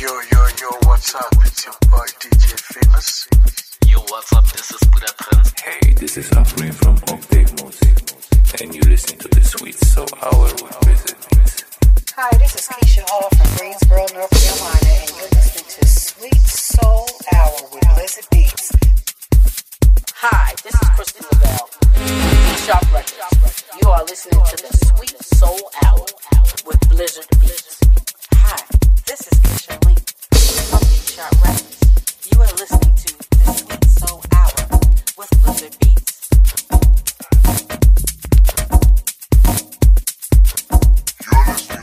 Yo, yo, yo, what's up? It's your boy DJ Famous. Yo, what's up? This is Buddha Prince. Hey, this is Afrin from Octave Music. And you listen to the sweet soul hour with Visit. Hi, this is Keisha Hall from Greensboro, North Carolina, and you're listening to Sweet Soul Hour with Blizzard Beats. Hi, this is Kristen Lavelle Shop Records. You are listening to the Sweet Soul Hour with Blizzard Beats. Hi, this is You are listening to The Sweet Soul Hour with Beats. You're listening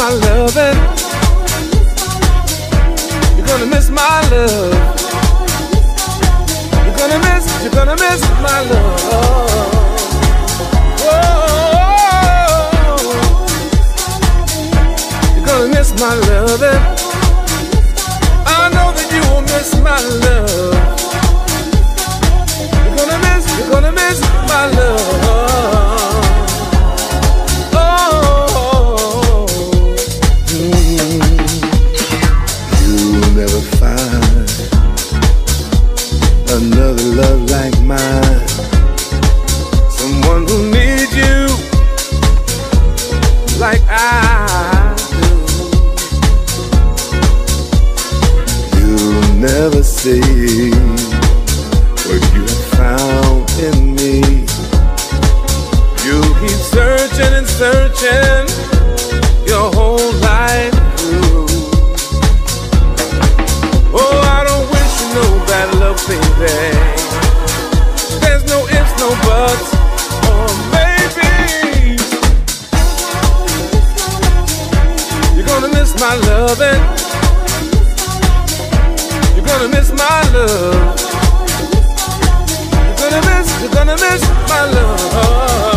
my loving. You're gonna miss my love. You're gonna miss, you're gonna miss my love. Oh, you're gonna miss my loving. I know that you will miss my love. You're gonna miss, you're gonna miss my love. loving. You're gonna miss my love. You're gonna miss, you're gonna miss my love.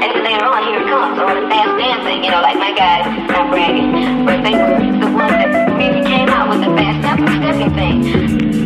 Anything oh, wrong, here it comes. Or the fast dancing, you know, like my guys, not bragging, but they were the ones that really came out with the fast step stepping thing.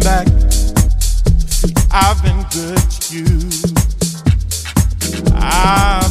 back, I've been good to you. I